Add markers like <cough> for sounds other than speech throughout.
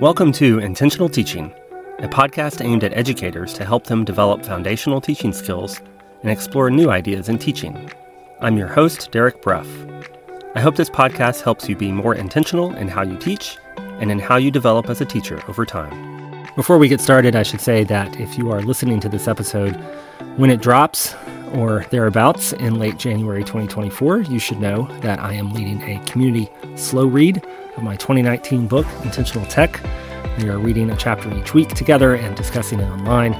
Welcome to Intentional Teaching, a podcast aimed at educators to help them develop foundational teaching skills and explore new ideas in teaching. I'm your host, Derek Bruff. I hope this podcast helps you be more intentional in how you teach and in how you develop as a teacher over time. Before we get started, I should say that if you are listening to this episode when it drops or thereabouts in late January 2024, you should know that I am leading a community slow read of my 2019 book, Intentional Tech. We are reading a chapter each week together and discussing it online.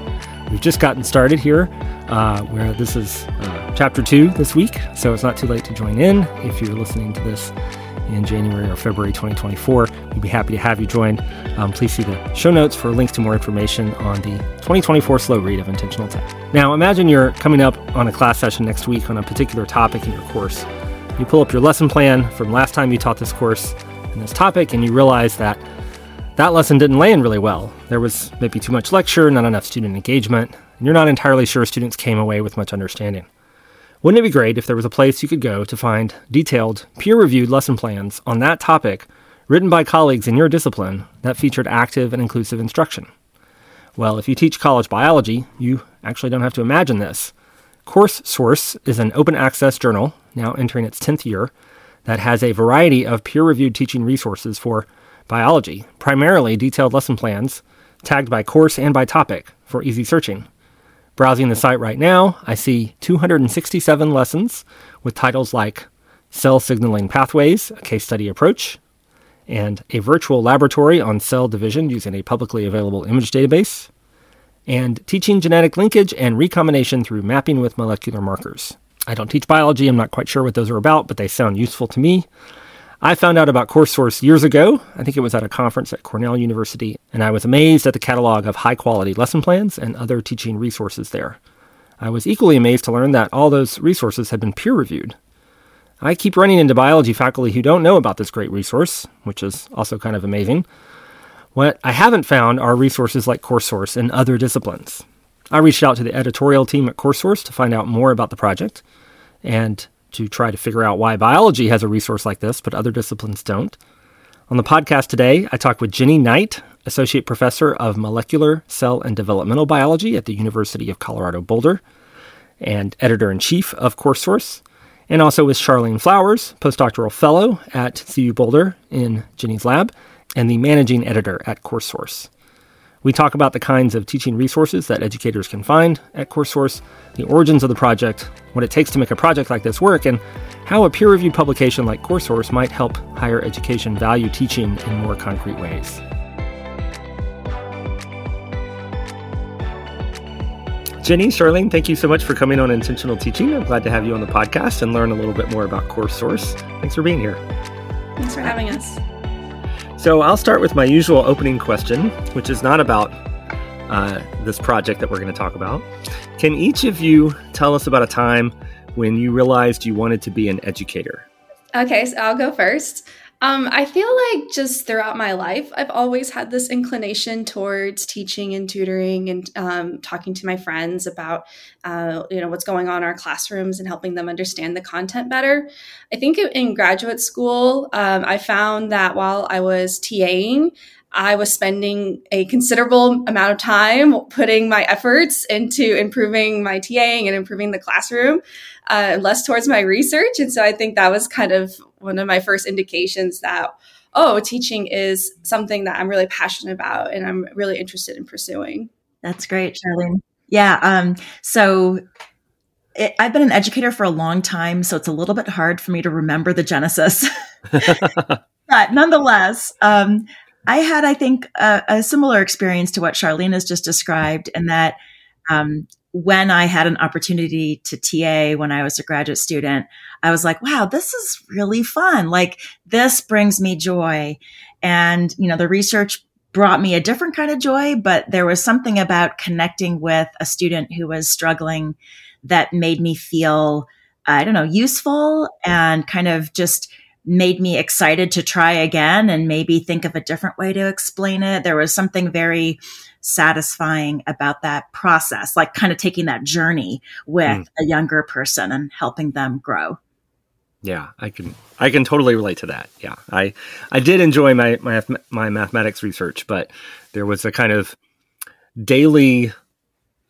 We've just gotten started here, uh, where this is uh, chapter two this week, so it's not too late to join in. If you're listening to this in January or February 2024, we'd be happy to have you join. Um, please see the show notes for links to more information on the 2024 slow read of Intentional Tech. Now, imagine you're coming up on a class session next week on a particular topic in your course. You pull up your lesson plan from last time you taught this course and this topic, and you realize that that lesson didn't land really well. There was maybe too much lecture, not enough student engagement, and you're not entirely sure students came away with much understanding. Wouldn't it be great if there was a place you could go to find detailed, peer reviewed lesson plans on that topic written by colleagues in your discipline that featured active and inclusive instruction? Well, if you teach college biology, you actually don't have to imagine this. Course Source is an open access journal, now entering its 10th year, that has a variety of peer reviewed teaching resources for biology, primarily detailed lesson plans, tagged by course and by topic for easy searching. Browsing the site right now, I see 267 lessons with titles like Cell Signaling Pathways, a case study approach, and a virtual laboratory on cell division using a publicly available image database, and teaching genetic linkage and recombination through mapping with molecular markers. I don't teach biology, I'm not quite sure what those are about, but they sound useful to me. I found out about CourseSource years ago. I think it was at a conference at Cornell University, and I was amazed at the catalog of high quality lesson plans and other teaching resources there. I was equally amazed to learn that all those resources had been peer reviewed. I keep running into biology faculty who don't know about this great resource, which is also kind of amazing. What I haven't found are resources like CourseSource in other disciplines. I reached out to the editorial team at CourseSource to find out more about the project and to try to figure out why biology has a resource like this, but other disciplines don't. On the podcast today, I talk with Jenny Knight, Associate Professor of Molecular, Cell, and Developmental Biology at the University of Colorado Boulder, and Editor in Chief of CourseSource, and also with Sharleen Flowers, Postdoctoral Fellow at CU Boulder in Jenny's lab, and the Managing Editor at CourseSource. We talk about the kinds of teaching resources that educators can find at CourseSource, the origins of the project, what it takes to make a project like this work, and how a peer reviewed publication like CourseSource might help higher education value teaching in more concrete ways. Jenny, Sharleen, thank you so much for coming on Intentional Teaching. I'm glad to have you on the podcast and learn a little bit more about CourseSource. Thanks for being here. Thanks for having us. So I'll start with my usual opening question, which is not about uh, this project that we're going to talk about. Can each of you tell us about a time when you realized you wanted to be an educator? Okay, so I'll go first. Um, I feel like just throughout my life, I've always had this inclination towards teaching and tutoring and um, talking to my friends about, uh, you know, what's going on in our classrooms and helping them understand the content better. I think in graduate school, um, I found that while I was TAing, I was spending a considerable amount of time putting my efforts into improving my TAing and improving the classroom, uh, less towards my research. And so I think that was kind of one of my first indications that, oh, teaching is something that I'm really passionate about and I'm really interested in pursuing. That's great, Sharleen. Yeah. Um, so it, I've been an educator for a long time, so it's a little bit hard for me to remember the genesis. <laughs> <laughs> but nonetheless, um, I had, I think, a, a, similar experience to what Sharleen has just described, in that um, when I had an opportunity to TA when I was a graduate student, I was like, wow, this is really fun. Like, this brings me joy. And, you know, the research brought me a different kind of joy, but there was something about connecting with a student who was struggling that made me feel, I don't know, useful and kind of just made me excited to try again and maybe think of a different way to explain it. There was something very satisfying about that process, like kind of taking that journey with mm. a younger person and helping them grow. Yeah, I can I can totally relate to that. Yeah, I I did enjoy my my my mathematics research, but there was a kind of daily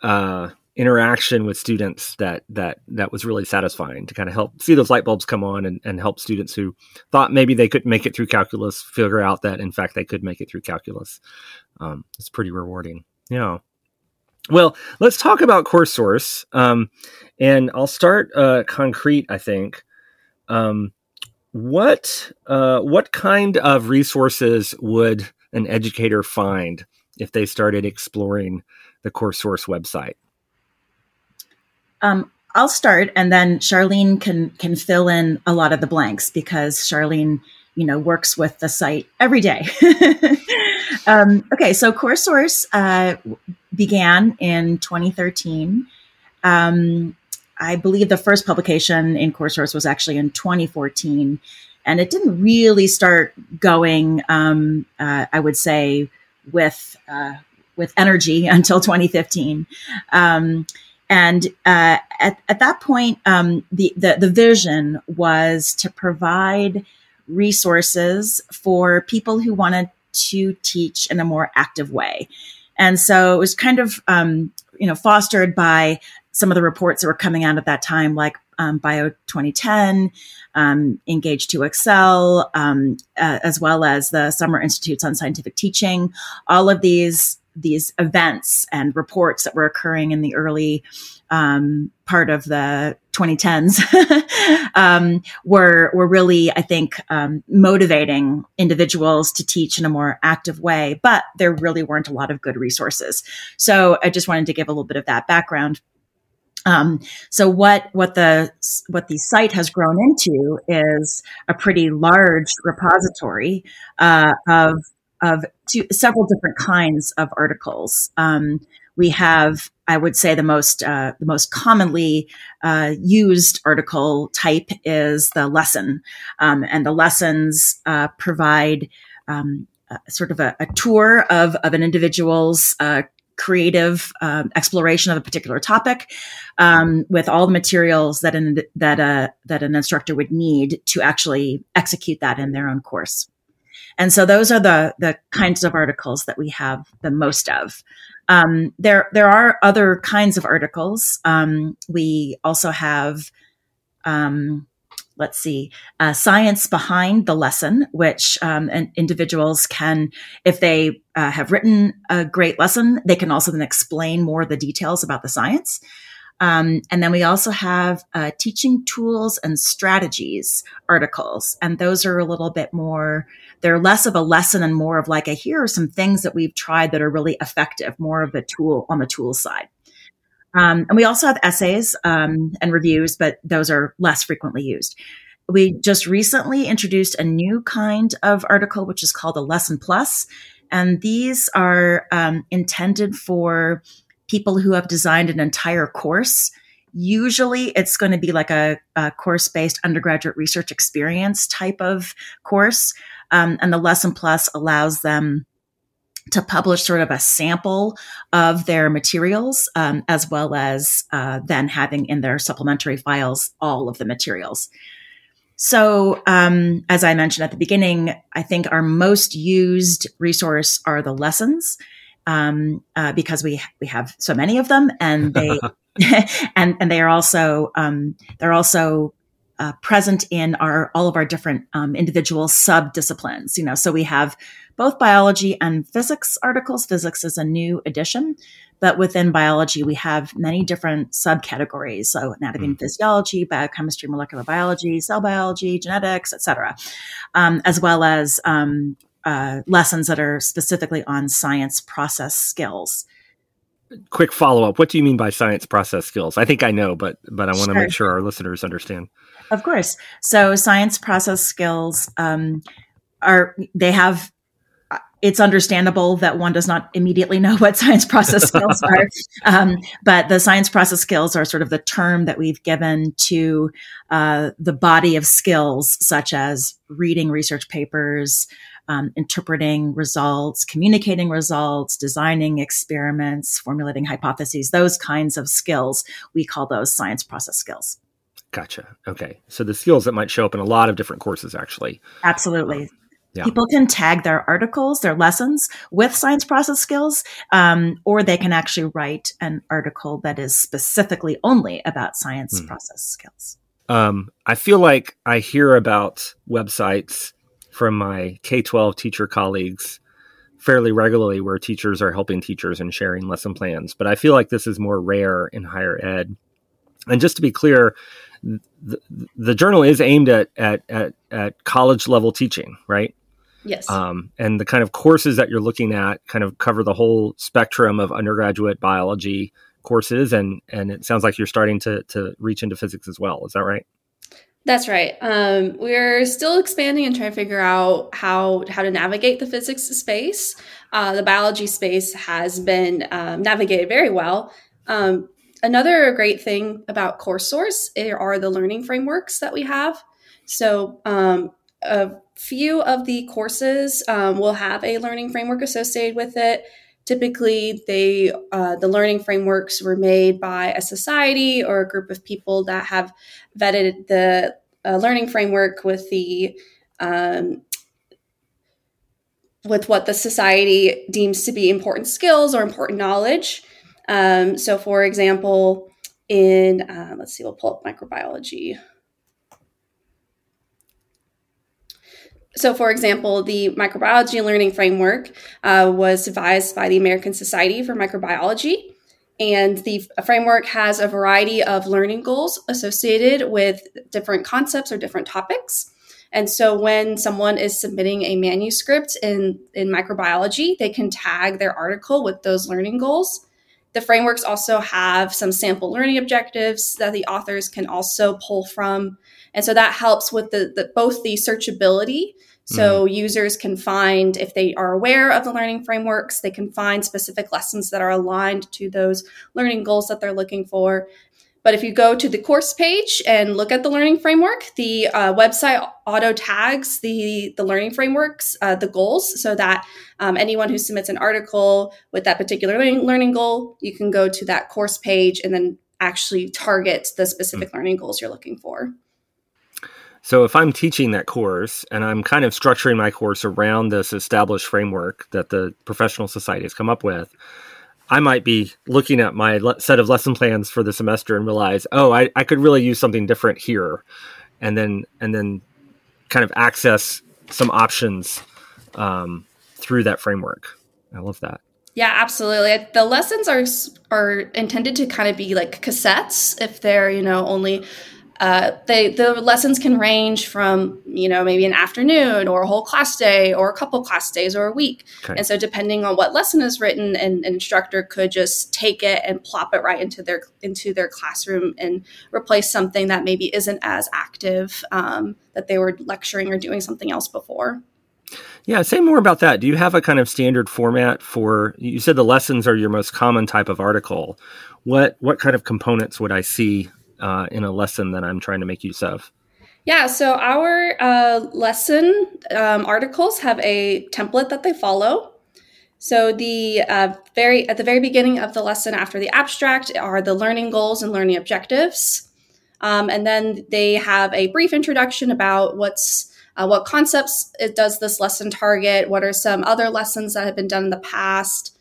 uh, interaction with students that that that was really satisfying to kind of help see those light bulbs come on and, and help students who thought maybe they couldn't make it through calculus figure out that in fact they could make it through calculus. Um, it's pretty rewarding. Yeah. Well, let's talk about course source. Um, and I'll start uh, concrete, I think. Um, what uh, what kind of resources would an educator find if they started exploring the course source website? Um, I'll start, and then Sharleen can can fill in a lot of the blanks because Sharleen, you know, works with the site every day. <laughs> um, okay, so Course Source uh, began in 2013. Um, I believe the first publication in Course Source was actually in 2014, and it didn't really start going. Um, uh, I would say with uh, with energy <laughs> until 2015. Um, and uh, at, at that point, um, the, the, the vision was to provide resources for people who wanted to teach in a more active way. And so it was kind of, um, you know, fostered by some of the reports that were coming out at that time, like um, Bio 2010, um, Engage to Excel, um, uh, as well as the Summer Institutes on Scientific Teaching. All of these these events and reports that were occurring in the early um, part of the 2010s <laughs> um, were were really, I think, um, motivating individuals to teach in a more active way. But there really weren't a lot of good resources. So I just wanted to give a little bit of that background. Um, so what what the what the site has grown into is a pretty large repository uh, of of two, several different kinds of articles. Um, we have, I would say, the most uh, the most commonly uh, used article type is the lesson, um, and the lessons uh, provide um, sort of a, a, tour of of an individual's uh, creative um, exploration of a particular topic um, with all the materials that an that a that an instructor would need to actually execute that in their own course. And so those are the the kinds of articles that we have the most of. Um, there there are other kinds of articles. Um, we also have um, let's see, uh, science behind the lesson, which um, individuals can, if they uh, have written a great lesson, they can also then explain more of the details about the science. Um, and then we also have uh, teaching tools and strategies articles, and those are a little bit more. They're less of a lesson and more of like a here are some things that we've tried that are really effective, more of the tool on the tool side. Um, and we also have essays um, and reviews, but those are less frequently used. We just recently introduced a new kind of article, which is called a Lesson Plus. And these are um, intended for people who have designed an entire course. Usually it's going to be like a, a course based undergraduate research experience type of course. Um, and the Lesson Plus allows them to publish sort of a sample of their materials, um, as well as uh, then having in their supplementary files all of the materials. So, um, as I mentioned at the beginning, I think our most used resource are the lessons, um, uh, because we we have so many of them, and they <laughs> <laughs> and and they are also um, they're also uh, present in our all of our different um, individual sub disciplines. You know, so we have both biology and physics articles. Physics is a new addition, but within biology, we have many different subcategories. So anatomy mm. and physiology, biochemistry, molecular biology, cell biology, genetics, etc., um, as well as um, uh, lessons that are specifically on science process skills quick follow up. What do you mean by science process skills? I think I know, but but I want to sure. make sure our listeners understand. Of course. So science process skills um, are they have. It's understandable that one does not immediately know what science process skills are, <laughs> um, but the science process skills are sort of the term that we've given to uh, the body of skills, such as reading research papers, um, interpreting results, communicating results, designing experiments, formulating hypotheses, those kinds of skills. We call those science process skills. Gotcha. Okay. So the skills that might show up in a lot of different courses, actually. Absolutely. Yeah. People can tag their articles, their lessons with science process skills, um, or they can actually write an article that is specifically only about science hmm. process skills. Um, I feel like I hear about websites from my K 12 teacher colleagues fairly regularly where teachers are helping teachers and sharing lesson plans, but I feel like this is more rare in higher ed. And just to be clear, the, the journal is aimed at, at, at, at college level teaching, right? Yes. Um, and the kind of courses that you're looking at kind of cover the whole spectrum of undergraduate biology courses, and and it sounds like you're starting to to reach into physics as well. Is that right? That's right. Um, we're still expanding and trying to figure out how how to navigate the physics space. Uh, the biology space has been um, navigated very well. Um, another great thing about Course Source are the learning frameworks that we have. So um, a few of the courses um, will have a learning framework associated with it. Typically, they uh, the learning frameworks were made by a society or a group of people that have vetted the uh, learning framework with the um, with what the society deems to be important skills or important knowledge. Um, so, for example, in uh, let's see, we'll pull up microbiology. So, for example, the microbiology learning framework uh, was devised by the American Society for Microbiology. And the framework has a variety of learning goals associated with different concepts or different topics. And so when someone is submitting a manuscript in, in microbiology, they can tag their article with those learning goals. The frameworks also have some sample learning objectives that the authors can also pull from. And so that helps with the, the both the searchability so mm. users can find, if they are aware of the learning frameworks, they can find specific lessons that are aligned to those learning goals that they're looking for. But if you go to the course page and look at the learning framework, the uh, website auto tags the, the learning frameworks, uh, the goals, so that um, anyone who submits an article with that particular learning, learning goal, you can go to that course page and then actually target the specific mm. learning goals you're looking for. So if I'm teaching that course and I'm kind of structuring my course around this established framework that the professional society has come up with, I might be looking at my le- set of lesson plans for the semester and realize, oh, I, I could really use something different here, and then and then kind of access some options um, through that framework. I love that. Yeah, absolutely. The lessons are are intended to kind of be like cassettes if they're you know only uh, they, the lessons can range from you know maybe an afternoon or a whole class day or a couple class days or a week okay. and so depending on what lesson is written an, an, instructor could just take it and plop it right into their into their classroom and replace something that maybe isn't as active um, that they were lecturing or doing something else before yeah, say more about that. Do you have a kind of standard format for? You said the lessons are your most common type of article. What what kind of components would I see uh, in a lesson that I'm trying to make use of? Yeah, so our uh, lesson um, articles have a template that they follow. So the uh, very at the very beginning of the lesson, after the abstract, are the learning goals and learning objectives, um, and then they have a brief introduction about what's uh, what concepts it does this lesson target, what are some other lessons that have been done in the past,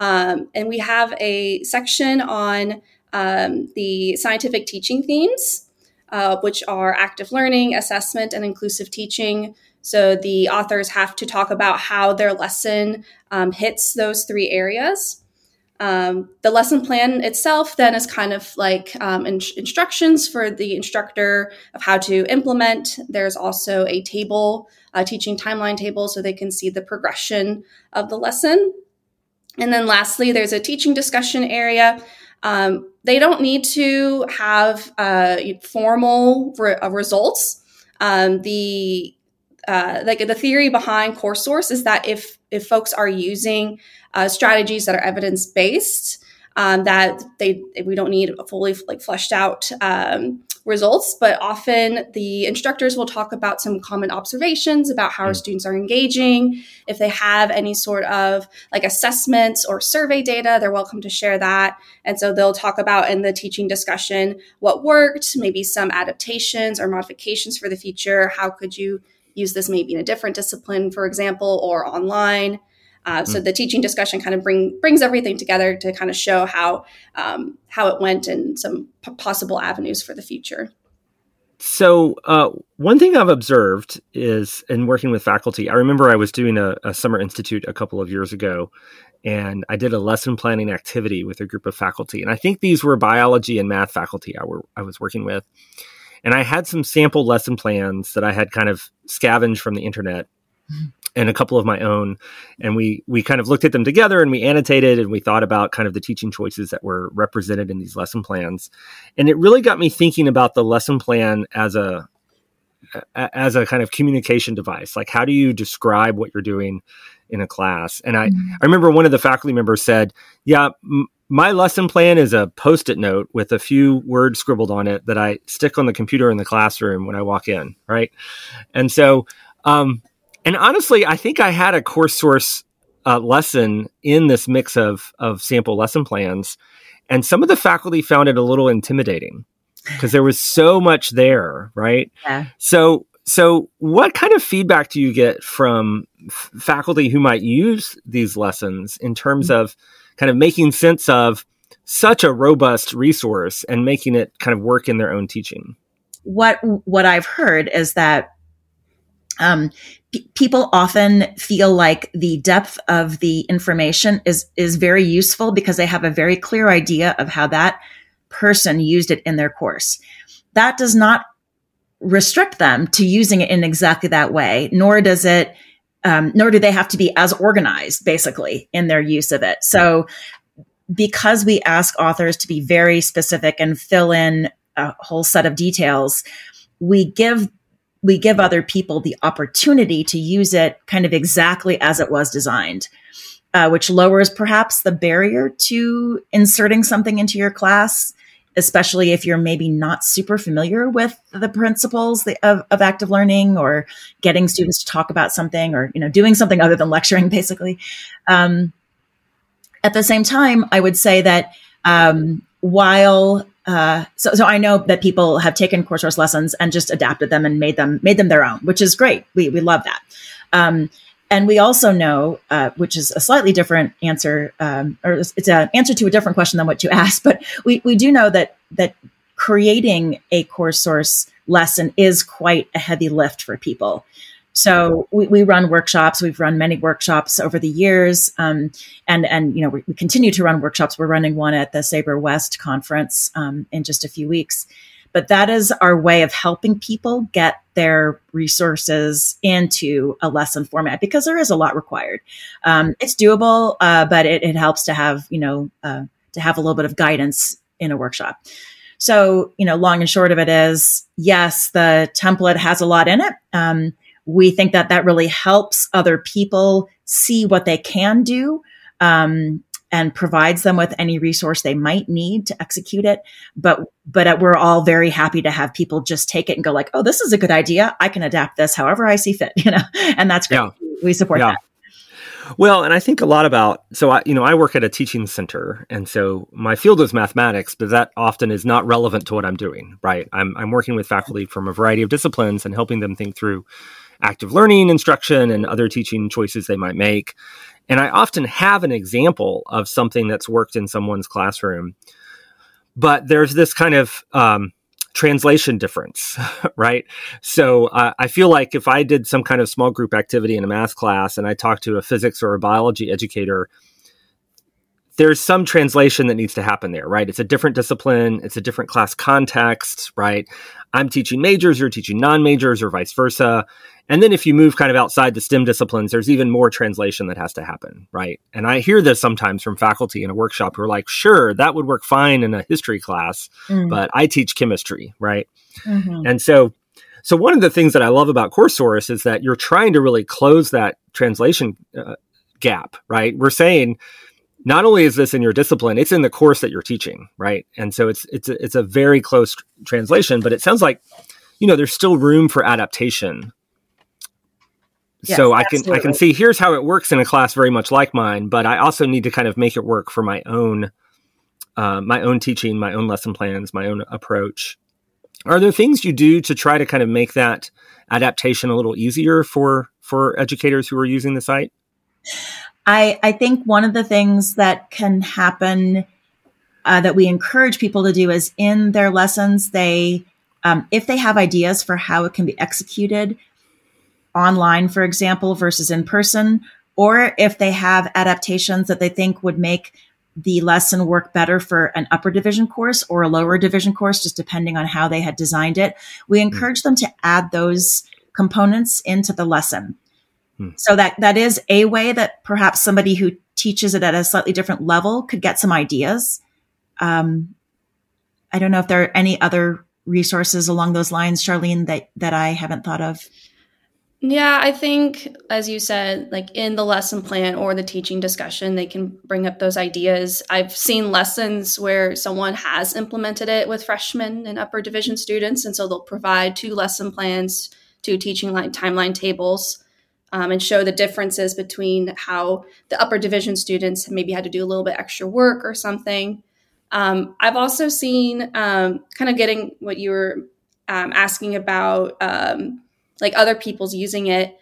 um, and we have a section on um, the scientific teaching themes, uh, which are active learning, assessment, and inclusive teaching. So the authors have to talk about how their lesson um, hits those three areas. Um, the lesson plan itself then is kind of like um, in- instructions for the instructor of how to implement. There's also a table, a teaching timeline table, so they can see the progression of the lesson. And then lastly, there's a teaching discussion area um, they don't need to have uh, formal re- uh, results. Um, the uh, like the theory behind course source is that if if folks are using uh, strategies that are evidence based, um, that they we don't need a fully like fleshed out um, results, but often the instructors will talk about some common observations about how mm. our students are engaging. If they have any sort of like assessments or survey data, they're welcome to share that. And so they'll talk about in the teaching discussion what worked, maybe some adaptations or modifications for the future. How could you use this maybe in a different discipline, for example, or online? Uh, so mm. the teaching discussion kind of bring brings everything together to kind of show how um, how it went and some p- possible avenues for the future. So uh, one thing I've observed is in working with faculty. I remember I was doing a, a summer institute a couple of years ago, and I did a lesson planning activity with a group of faculty, and I think these were biology and math faculty I, were, I was working with. And I had some sample lesson plans that I had kind of scavenged from the internet. Mm-hmm and a couple of my own and we we kind of looked at them together and we annotated and we thought about kind of the teaching choices that were represented in these lesson plans. And it really got me thinking about the lesson plan as a as a kind of communication device. Like how do you describe what you're doing in a class? And i mm-hmm. i remember one of the faculty members said yeah m- my lesson plan is a post-it note with a few words scribbled on it that i stick on the computer in the classroom when i walk in right? And so um, and honestly, I think I had a course source uh, lesson in this mix of of sample lesson plans, and some of the faculty found it a little intimidating because there was so much there, right? Yeah. So so what kind of feedback do you get from f- faculty who might use these lessons in terms mm-hmm. of kind of making sense of such a robust resource and making it kind of work in their own teaching? What what I've heard is that um, p- people often feel like the depth of the information is is very useful because they have a very clear idea of how that person used it in their course. That does not restrict them to using it in exactly that way, nor does it, um, nor do they have to be as organized, basically, in their use of it. So, because we ask authors to be very specific and fill in a whole set of details, we give we give other people the opportunity to use it kind of exactly as it was designed, uh, which lowers perhaps the barrier to inserting something into your class, especially if you're maybe not super familiar with the principles of, of active learning or getting students to talk about something or you know doing something other than lecturing, <laughs> basically. Um, at the same time, I would say that um, while uh, so, so I know that people have taken source lessons and just adapted them and made them made them their own, which is great. We we love that. Um, and we also know, uh, which is a slightly different answer, um, or it's an answer to a different question than what you <laughs> asked, but we, we do know that that creating a CourseSource lesson is quite a heavy lift for people. So we, we run workshops. We've run many workshops over the years, um, and and you know we, we, continue to run workshops. We're running one at the SABER West conference um, in just a few weeks. But that is our way of helping people get their resources into a lesson format because there is a lot required. Um, it's doable, uh, but it, it, helps to have you know uh, to have a little bit of guidance in a workshop. So, you know, long and short of it is, yes, the template has a lot in it. Um, we think that that really helps other people see what they can do um, and provides them with any resource they might need to execute it. But but we're all very happy to have people just take it and go like, oh, this is a good idea. I can adapt this however I see fit, <laughs> you know, and that's great. Yeah. We support yeah. that. Well, and I think a lot about so I you know I work at a teaching center and so my field is mathematics, but that often is not relevant to what I'm doing, right? I'm I'm working with faculty from a variety of disciplines and helping them think through active learning instruction and other teaching choices they might make. And I often have an example of something that's worked in someone's classroom, but there's this kind of um, translation difference, <laughs> right? So uh, I feel like if I did some kind of small group activity in a math class and I talked to a physics or a biology educator, there's some translation that needs to happen there, right? It's a different discipline, it's a different class context, right? I'm teaching majors, you're teaching non majors, or vice versa. And then if you move kind of outside the STEM disciplines, there's even more translation that has to happen, right? And I hear this sometimes from faculty in a workshop who are like, sure, that would work fine in a history class, mm. but I teach chemistry, right? Mm-hmm. And so, so one of the things that I love about CourseSource is that you're trying to really close that translation uh, gap, right? We're saying, not only is this in your discipline, it's in the course that you're teaching, right? And so it's it's a, it's a very close translation, but it sounds like you know there's still room for adaptation. Yes, so I absolutely. can I can see here's how it works in a class very much like mine, but I also need to kind of make it work for my own uh, my own teaching, my own lesson plans, my own approach. Are there things you do to try to kind of make that adaptation a little easier for for educators who are using the site? I, I think one of the things that can happen uh, that we encourage people to do is in their lessons, they, um, if they have ideas for how it can be executed online, for example, versus in person, or if they have adaptations that they think would make the lesson work better for an upper division course or a lower division course, just depending on how they had designed it, we encourage mm. them to add those components into the lesson. Hmm. So that that is a way that perhaps somebody who teaches it at a slightly different level could get some ideas. Um, I don't know if there are any other resources along those lines, Sharleen, that that I haven't thought of. Yeah, I think, as you said, like in the lesson plan or the teaching discussion, they can bring up those ideas. I've seen lessons where someone has implemented it with freshmen and upper division students. And so they'll provide two lesson plans, two teaching line timeline tables um, and show the differences between how the upper division students maybe had to do a little bit extra work or something. Um, I've also seen um, kind of getting what you were um, asking about, um, like other people's using it.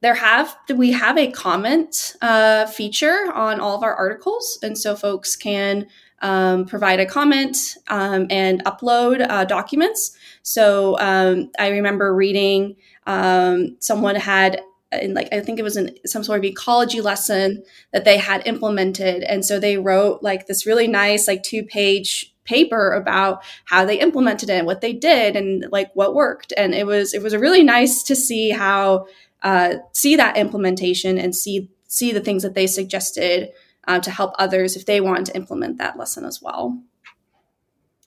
There have we have a comment uh, feature on all of our articles, and so folks can um, provide a comment um, and upload uh, documents. So um, I remember reading um, someone had in like I think it was in some sort of ecology lesson that they had implemented, and so they wrote like this really nice like two page paper about how they implemented it, what they did, and like what worked, and it was it was really nice to see how uh, see that implementation and see see the things that they suggested uh, to help others if they want to implement that lesson as well.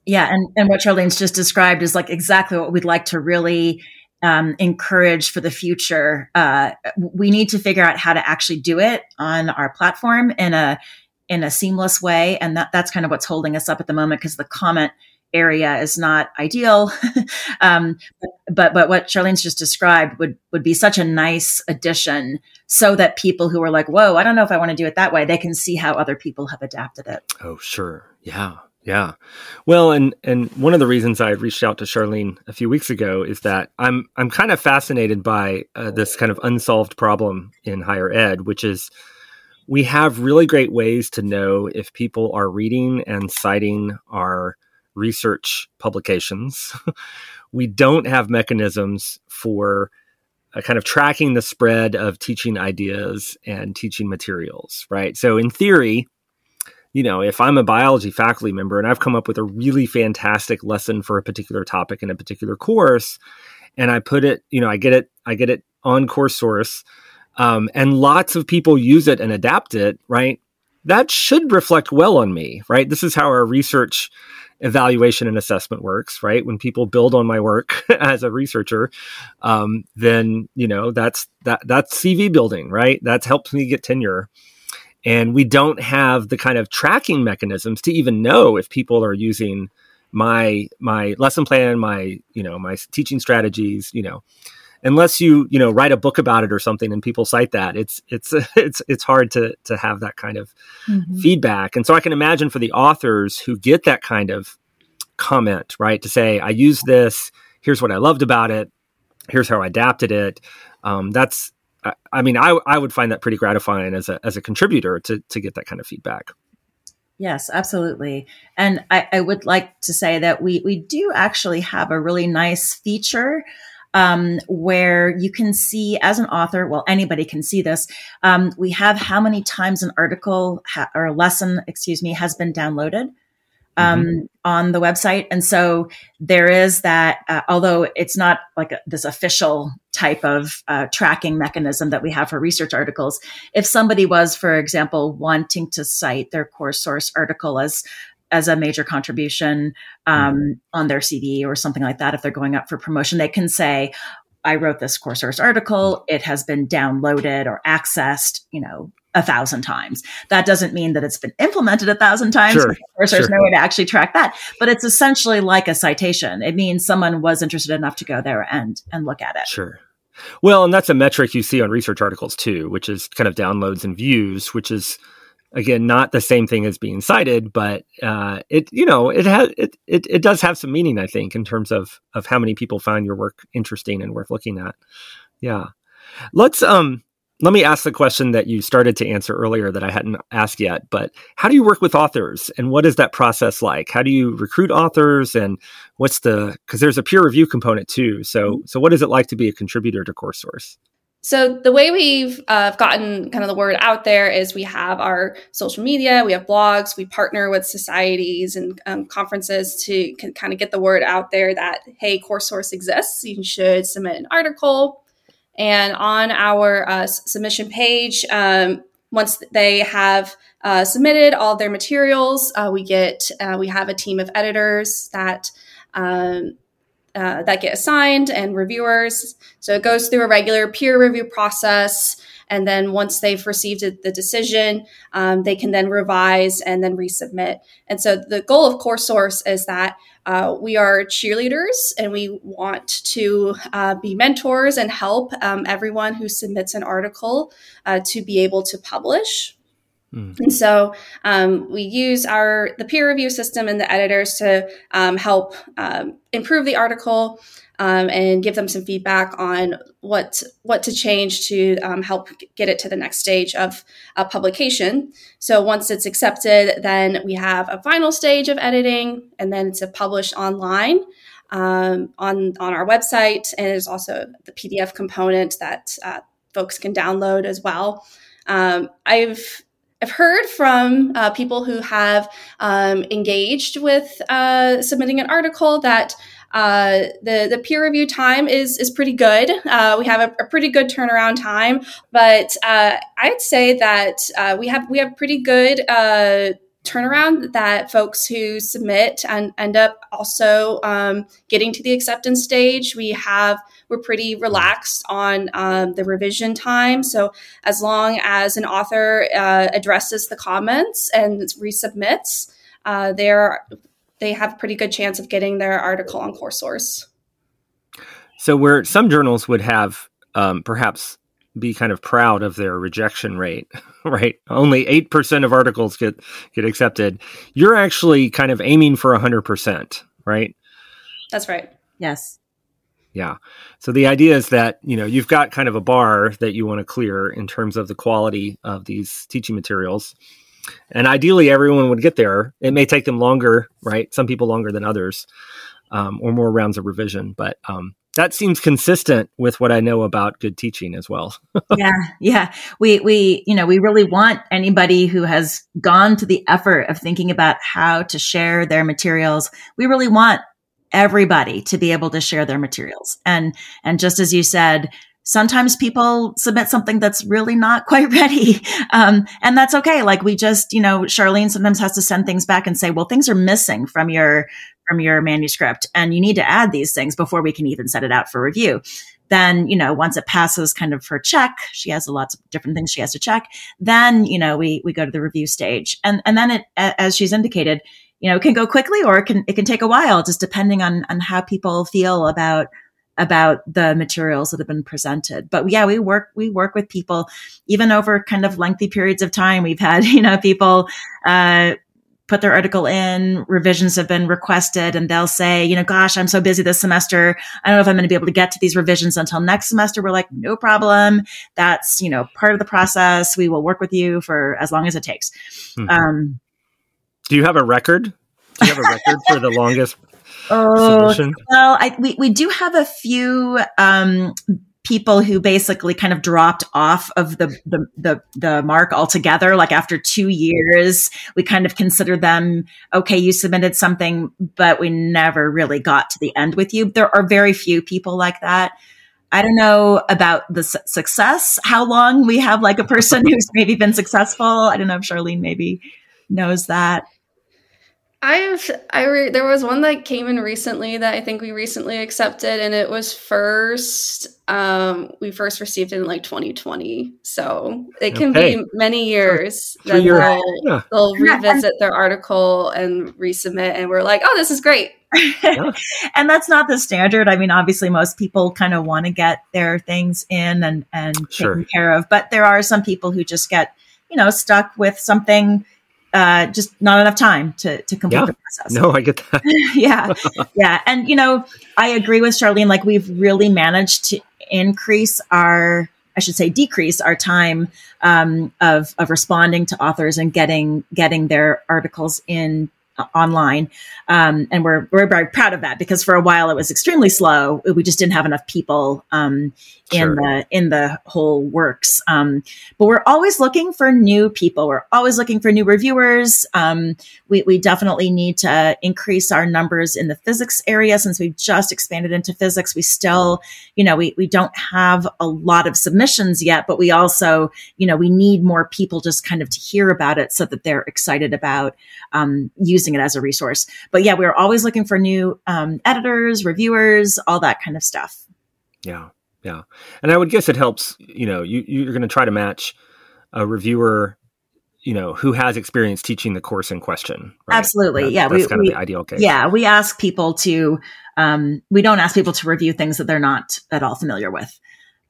Yeah, and, and what Sharleen's just described is like exactly what we'd like to really um, encourage for the future. Uh, we need to figure out how to actually do it on our platform in a in a seamless way, and that that's kind of what's holding us up at the moment because the comment area is not ideal. <laughs> um, but but what Sharleen's just described would would be such a nice addition, so that people who are like, "Whoa, I don't know if I want to do it that way," they can see how other people have adapted it. Oh, sure, yeah. Yeah. Well, and and one of the reasons I reached out to Sharleen a few weeks ago is that I'm I'm kind of fascinated by uh, this kind of unsolved problem in higher ed, which is we have really great ways to know if people are reading and citing our research publications. <laughs> we don't have mechanisms for uh, kind of tracking the spread of teaching ideas and teaching materials, right? So in theory, you know, if I'm a biology faculty member and I've come up with a really fantastic lesson for a particular topic in a particular course, and I put it, you know, I get it, I get it on course source, um, and lots of people use it and adapt it, right? That should reflect well on me, right? This is how our research evaluation and assessment works, right? When people build on my work <laughs> as a researcher, um, then you know that's that that's CV building, right? That helps me get tenure and we don't have the kind of tracking mechanisms to even know if people are using my my lesson plan my you know my teaching strategies you know. Unless you you know write a book about it or something and people cite that it's it's <laughs> it's it's hard to to have that kind of mm-hmm. feedback. And so i can imagine for the authors who get that kind of comment right to say i use this. Here's what i loved about it. Here's how i adapted it. Um, that's I, mean, I, I would find that pretty gratifying as a, as a contributor to, to get that kind of feedback. Yes, absolutely. And I, I would like to say that we, we do actually have a really nice feature um, where you can see as an author, well, anybody can see this. Um, we have how many times an article ha- or a lesson, excuse me, has been downloaded um, mm-hmm. on the website. And so there is that, uh, although it's not like a, this official type of uh, tracking mechanism that we have for research articles, if somebody was, for example, wanting to cite their course source article as as a major contribution um, mm-hmm. on their CV or something like that, if they're going up for promotion, they can say, I wrote this course source article. It has been downloaded or accessed, you know, a thousand times. That doesn't mean that it's been implemented a thousand times. Sure, of course, there's sure. no way to actually track that, but it's essentially like a citation. It means someone was interested enough to go there and and look at it. Sure. Well, and that's a metric you see on research articles too, which is kind of downloads and views, which is again not the same thing as being cited, but uh, it you know it has it, it it does have some meaning, I think, in terms of of how many people find your work interesting and worth looking at. Yeah, let's um let me ask the question that you started to answer earlier that I hadn't asked yet. But how do you work with authors, and what is that process like? How do you recruit authors, and what's the because there's a peer review component too. So mm-hmm. so what is it like to be a contributor to CourseSource? So the way we've uh, gotten kind of the word out there is we have our social media, we have blogs, we partner with societies and um, conferences to kind of get the word out there that hey, CourseSource exists. You should submit an article and on our uh, submission page, um, once they have uh, submitted all their materials, uh, we get uh, we have a team of editors that um, uh, that get assigned and reviewers. So it goes through a regular peer review process. And then once they've received the decision, um, they can then revise and then resubmit. And so the goal of CourseSource is that uh, we are cheerleaders and we want to uh, be mentors and help um, everyone who submits an article uh, to be able to publish. Mm. And so um, we use our the peer review system and the editors to um, help um, improve the article um, and give them some feedback on what what to change to um, help get it to the next stage of a publication. So once it's accepted, then we have a final stage of editing, and then it's published online um, on on our website, and there's also the PDF component that uh, folks can download as well. Um, I've I've heard from uh, people who have um, engaged with uh, submitting an article that uh, the the peer review time is is pretty good. Uh, we have a, a, pretty good turnaround time, but uh, I'd say that uh, we have we have pretty good uh, turnaround that folks who submit and end up also um, getting to the acceptance stage. We have we're pretty relaxed on um, the revision time. So as long as an author uh, addresses the comments and resubmits, uh, they have a pretty good chance of getting their article on CourseSource. So, where some journals would have um, perhaps be kind of proud of their rejection rate, <laughs> right? Only 8% of articles get, get accepted. You're actually kind of aiming for 100%, right? That's right. Yes. Yeah. So the idea is that, you know, you've got kind of a bar that you want to clear in terms of the quality of these teaching materials. And ideally, everyone would get there. It may take them longer, right? Some people longer than others, um, or more rounds of revision. But um, that seems consistent with what I know about good teaching as well. <laughs> yeah, yeah. We we you know we really want anybody who has gone to the effort of thinking about how to share their materials. We really want everybody to be able to share their materials. And and just as you said, sometimes people submit something that's really not <laughs> quite ready. Um, and that's okay. Like we just, you know, Sharleen sometimes has to send things back and say, well, things are missing from your, from your manuscript and you need to add these things before we can even set it out for review. Then, you know, once it passes kind of her check, she has lots of different things she has to check. Then, you know, we, we go to the review stage and, and then it, as she's indicated, you know, it can go quickly or it can, it can take a while just depending on, on how people feel about about the materials that have been presented. But yeah, we work, we work with people even over kind of lengthy periods of time. We've had, <laughs> you know, people, uh, put their article in, revisions have been requested, and they'll say, you know, gosh, I'm so busy this semester. I don't know if I'm going to be able to get to these revisions until next semester. We're like, no problem. That's, you know, part of the process. We will work with you for as long as it takes. Mm-hmm. Um, Do you have a record? Do you have a record for the longest Oh, submission? well, I, we, we do have a few um, people who basically kind of dropped off of the, the, the the mark altogether. Like after two years, we kind of considered them okay. You submitted something, but we never really got to the end with you. There are very few people like that. I don't know about the su- success. How long we have like a person <laughs> who's maybe been successful. I don't know if Sharleen maybe knows that. I've I re- there was one that came in recently that I think we recently accepted, and it was first. Um, we first received it in like 2020, so it can okay. be many years that they'll, yeah. they'll revisit their article and resubmit, and we're like, oh, this is great. Yeah. <laughs> and that's not the standard. I mean, obviously, most people kind of want to get their things in and and sure. taken care of, but there are some people who just get you know stuck with something uh, just not enough time to to complete yeah. the process. No, I get that. <laughs> yeah, yeah, and you know, I agree with Sharleen. Like we've really managed to increase our, I should say, decrease our time um, of of responding to authors and getting getting their articles in online. Um, and we're, we're very proud of that because for a while it was extremely slow. We just didn't have enough people um, in the in the whole works. Um, but we're always looking for new people. We're always looking for new reviewers. Um, we, we definitely need to increase our numbers in the physics area since we've just expanded into physics. We still, you know, we, we don't have a lot of submissions yet, but we also, you know, we need more people just kind of to hear about it so that they're excited about um, using it as a resource. But yeah, we're always looking for new um, editors, reviewers, all that kind of stuff. Yeah. Yeah. And I would guess it helps, you know, you, you're going to try to match a reviewer you know who has experience teaching the course in question right? absolutely that, yeah that's we, kind we, of the ideal case yeah we ask people to um, we don't ask people to review things that they're not at all familiar with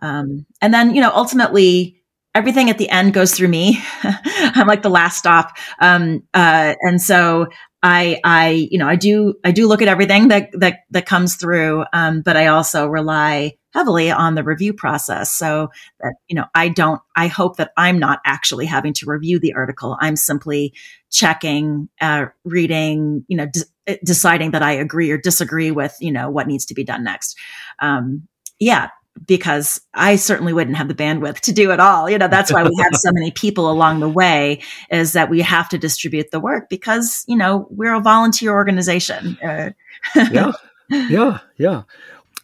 um, and then you know ultimately everything at the end goes through me <laughs> i'm like the last stop um, uh, and so I, I, you know, I do, I do look at everything that, that, that comes through. Um, but I also rely heavily on the review process. So that, you know, I don't, I hope that I'm not actually having to review the article. I'm simply checking, uh, reading, you know, de- deciding that I agree or disagree with, you know, what needs to be done next. Um, yeah, because I certainly wouldn't have the bandwidth to do it all. You know, that's why we have so many people along the way is that we have to distribute the work because, you know, we're a volunteer organization. Uh, <laughs> yeah. Yeah. Yeah.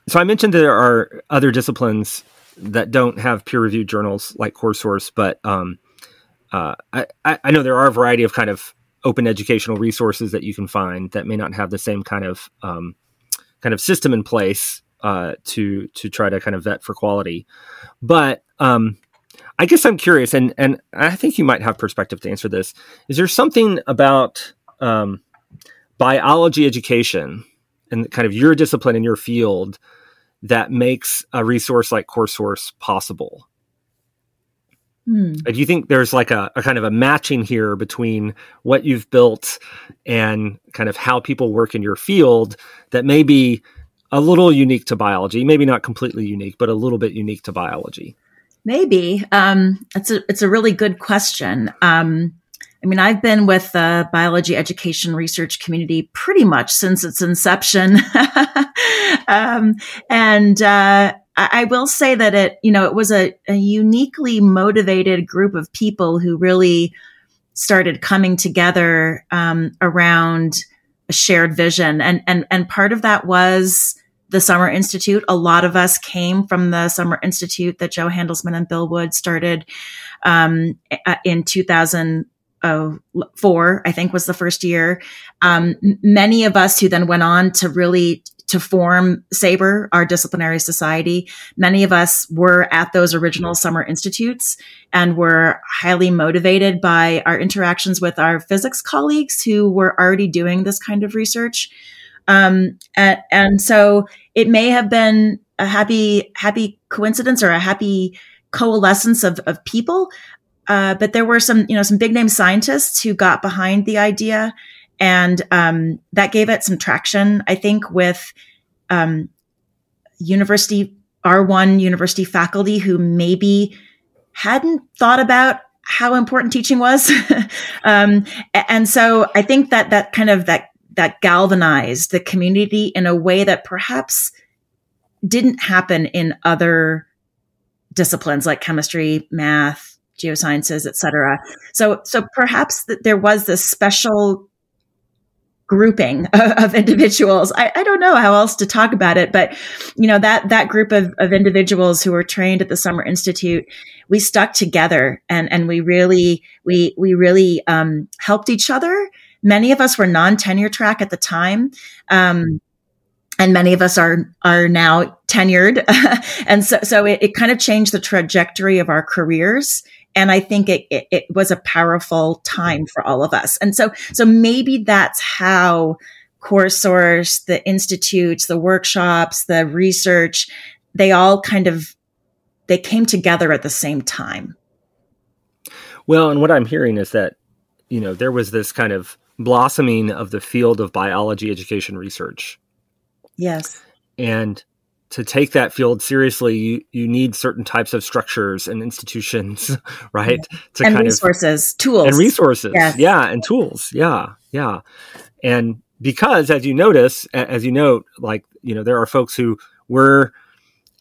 So I mentioned there are other disciplines that don't have peer reviewed journals like CourseSource, but um, uh, I, I know there are a variety of kind of open educational resources that you can find that may not have the same kind of um, kind of system in place uh, to to try to kind of vet for quality. But um, I guess I'm curious, and and I think you might have perspective to answer this. Is there something about um, biology education and kind of your discipline in your field that makes a resource like CourseSource possible? Hmm. Do you think there's like a, a, kind of a matching here between what you've built and kind of how people work in your field that may be a little unique to biology, maybe not completely unique, but a little bit unique to biology? Maybe. Um, it's a it's a really good question. Um, I mean, I've been with the biology education research community pretty much since its inception, <laughs> um, and uh, I will say that it you know it was a, a uniquely motivated group of people who really started coming together um, around a shared vision, and and and part of that was the Summer Institute. A lot of us came from the Summer Institute that Jo Handelsman and Bill Wood started um, in 2004, I think was the first year. Um, many of us who then went on to really to form SABER our disciplinary society. Many of us were at those original summer institutes and were highly motivated by our interactions with our physics colleagues who were already doing this kind of research. Um, and, and so it may have been a happy, happy coincidence or a happy coalescence of, of people. Uh, but there were some, you know, some big name scientists who got behind the idea and, um, that gave it some traction, I think, with, um, university R1 university faculty who maybe hadn't thought about how important teaching was. <laughs> um, and so I think that that kind of that that galvanized the community in a way that perhaps didn't happen in other disciplines like chemistry, math, geosciences, etc. So, so perhaps that there was this special grouping <laughs> of, individuals. I, I, don't know how else to talk about it, but you know that that group of, of individuals who were trained at the Summer Institute, we stuck together and and we really we we really um, helped each other many of us were non-tenure track at the time. Um, and many of us are are now tenured <laughs> and so so it, it kind of changed the trajectory of our careers and i think it, it, it was a powerful time for all of us and so so maybe that's how CourseSource, the institutes, the workshops, the research, they all kind of they came together at the same time. Well, and what I'm hearing is that you know there was this kind of blossoming of the field of biology education research. Yes. And to take that field seriously, you, you need certain types of structures and institutions, <laughs> right? Yeah. To and kind resources, of, tools. And resources. Yes. Yeah. And tools. Yeah. Yeah. And because as you notice, as you note, like, you know, there are folks who were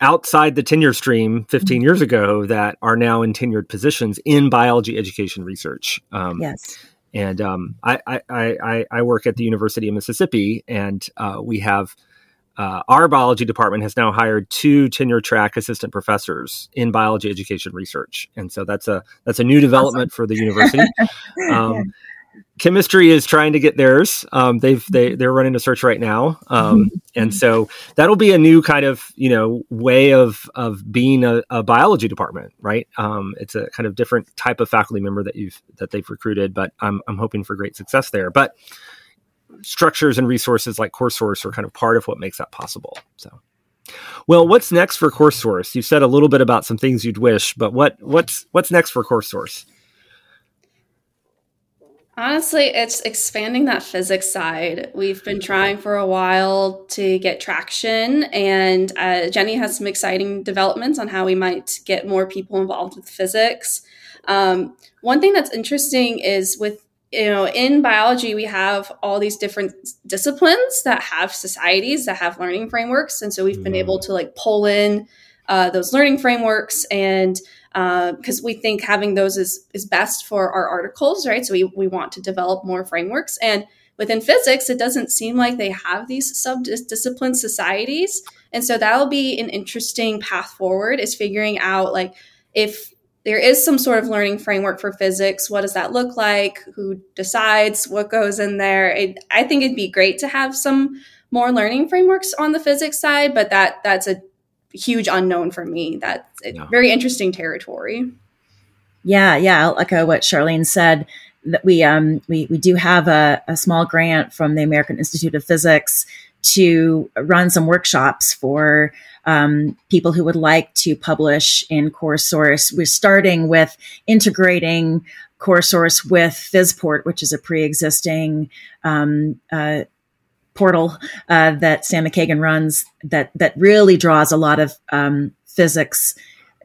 outside the tenure stream 15 mm-hmm. years ago that are now in tenured positions in biology education research. Um, yes. And um, I, I, I, I, work at the University of Mississippi, and uh, we have uh, our biology department has now hired two tenure track assistant professors in biology education research, and so that's a that's a new development awesome. for the university. <laughs> Um, chemistry is trying to get theirs. Um, they've they they're running a search right now, um, and so that'll be a new kind of you know way of of being a, a biology department, right? Um, it's a kind of different type of faculty member that you've that they've recruited, but I'm I'm hoping for great success there. But structures and resources like CourseSource are kind of part of what makes that possible. So. Well, what's next for CourseSource? You said a little bit about some things you'd wish, but what what's what's next for CourseSource? Honestly, it's expanding that physics side. We've been trying for a while to get traction, and uh, Jenny has some exciting developments on how we might get more people involved with physics. Um, one thing that's interesting is with you know in biology we have all these different disciplines that have societies that have learning frameworks, and so we've been able mm-hmm. to like pull in uh, those learning frameworks and because uh, we think having those is, is best for our articles, right? So we, we want to develop more frameworks. And within physics, it doesn't seem like they have these sub-discipline societies. And so that'll be an interesting path forward is figuring out like if there is some sort of learning framework for physics, what does that look like? Who decides what goes in there? It, I think it'd be great to have some more learning frameworks on the physics side, but that that's a huge unknown for me. That's yeah. very interesting territory. Yeah, yeah. I'll echo what Sharleen said. That we um we we do have a, a small grant from the American Institute of Physics to run some workshops for um, people who would like to publish in CourseSource. We're starting with integrating CourseSource with PhysPort, which is a pre-existing um, uh, portal uh, that Sam McKagan runs that that really draws a lot of um, physics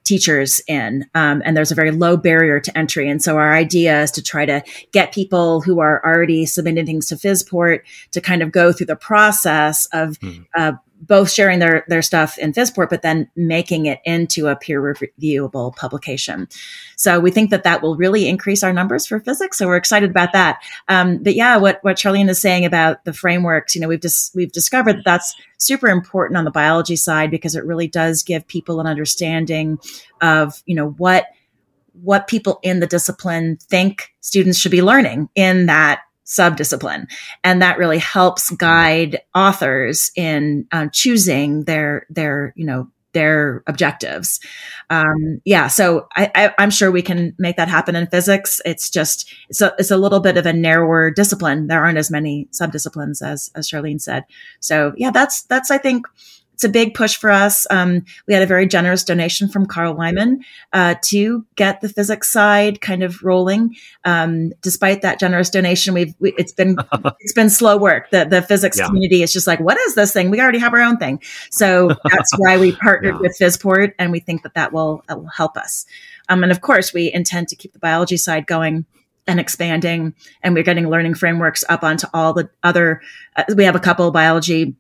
teachers in um, and there's a very low barrier to entry and so our idea is to try to get people who are already submitting things to PhysPort to kind of go through the process of mm-hmm. uh, both sharing their their stuff in PhysPort, but then making it into a peer reviewable publication. So we think that that will really increase our numbers for physics. So we're excited about that. Um, but yeah, what what Sharleen is saying about the frameworks, you know, we've just we've discovered that that's super important on the biology side because it really does give people an understanding of you know what what people in the discipline think students should be learning in that subdiscipline. And that really helps guide authors in uh, choosing their, their, you know, their objectives. Um, yeah, so I am sure we can make that happen in physics. It's just it's a, it's a little bit of a narrower discipline. There aren't as many subdisciplines as as Sharleen said. So yeah, that's that's I think it's a big push for us. Um, we had a very generous donation from Carl Wieman uh, to get the physics side kind of rolling. Um, despite that generous donation, we've we, it's been <laughs> it's been slow work. The the physics yeah. community is just like, what is this thing? We already have our own thing. So that's why we <laughs> partnered yeah. with PhysPort, and we think that that will, that will help us. Um, and of course, we intend to keep the biology side going and expanding and we're getting learning frameworks up onto all the other uh, we have a couple biology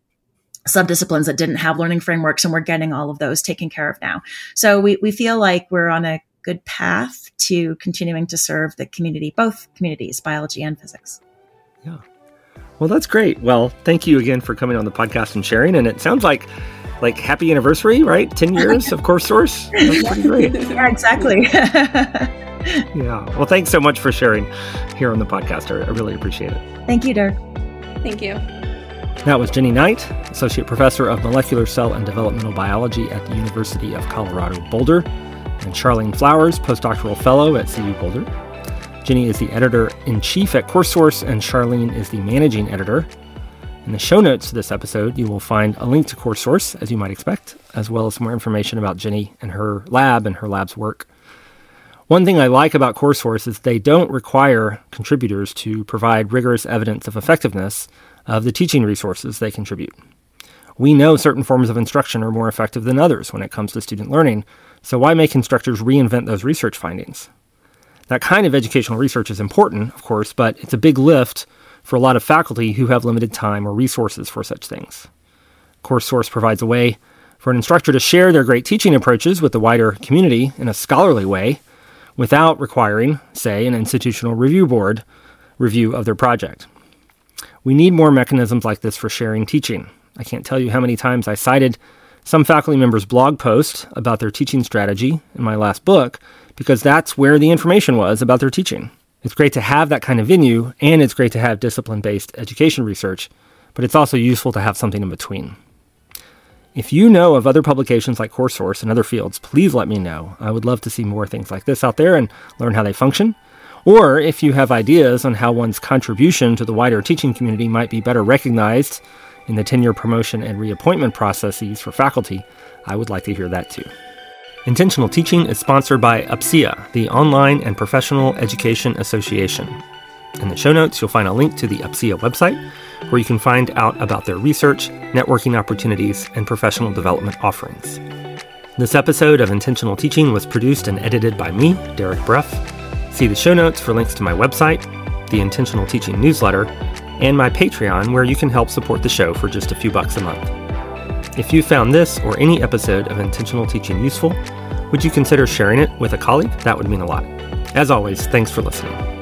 subdisciplines that didn't have learning frameworks and we're getting all of those taken care of now. So we, we feel like we're on a good path to continuing to serve the community, both communities, biology and physics. Yeah. Well, that's great. Well, thank you again for coming on the podcast and sharing. And it sounds like like happy anniversary, right? 10 years <laughs> of CourseSource. That's pretty great. <laughs> yeah, exactly. <laughs> yeah. Well, thanks so much for sharing here on the podcast. I really appreciate it. Thank you, Derek. Thank you. That was Jenny Knight, Associate Professor of Molecular Cell and Developmental Biology at the University of Colorado Boulder, and Sharleen Flowers, Postdoctoral Fellow at CU Boulder. Jenny is the editor in chief at CourseSource, and Sharleen is the managing editor. In the show notes to this episode, you will find a link to CourseSource, as you might expect, as well as more information about Jenny and her lab and her lab's work. One thing I like about CourseSource is they don't require contributors to provide rigorous evidence of effectiveness of the teaching resources they contribute. We know certain forms of instruction are more effective than others when it comes to student learning, so why make instructors reinvent those research findings? That kind of educational research is important, of course, but it's a big lift for a lot of faculty who have limited time or resources for such things. Course Source provides a way for an instructor to share their great teaching approaches with the wider community in a scholarly way without requiring, say, an institutional review board review of their project. We need more mechanisms like this for sharing teaching. I can't tell you how many times I cited some faculty members' blog post about their teaching strategy in my last book because that's where the information was about their teaching. It's great to have that kind of venue, and it's great to have discipline based education research, but it's also useful to have something in between. If you know of other publications like CourseSource in other fields, please let me know. I would love to see more things like this out there and learn how they function. Or if you have ideas on how one's contribution to the wider teaching community might be better recognized in the tenure promotion and reappointment processes for faculty, I would like to hear that too. Intentional Teaching is sponsored by UPCEA, the Online and Professional Education Association. In the show notes, you'll find a link to the UPCEA website where you can find out about their research, networking opportunities, and professional development offerings. This episode of Intentional Teaching was produced and edited by me, Derek Bruff. See the show notes for links to my website, the Intentional Teaching newsletter, and my Patreon, where you can help support the show for just a few bucks a month. If you found this or any episode of Intentional Teaching useful, would you consider sharing it with a colleague? That would mean a lot. As always, thanks for listening.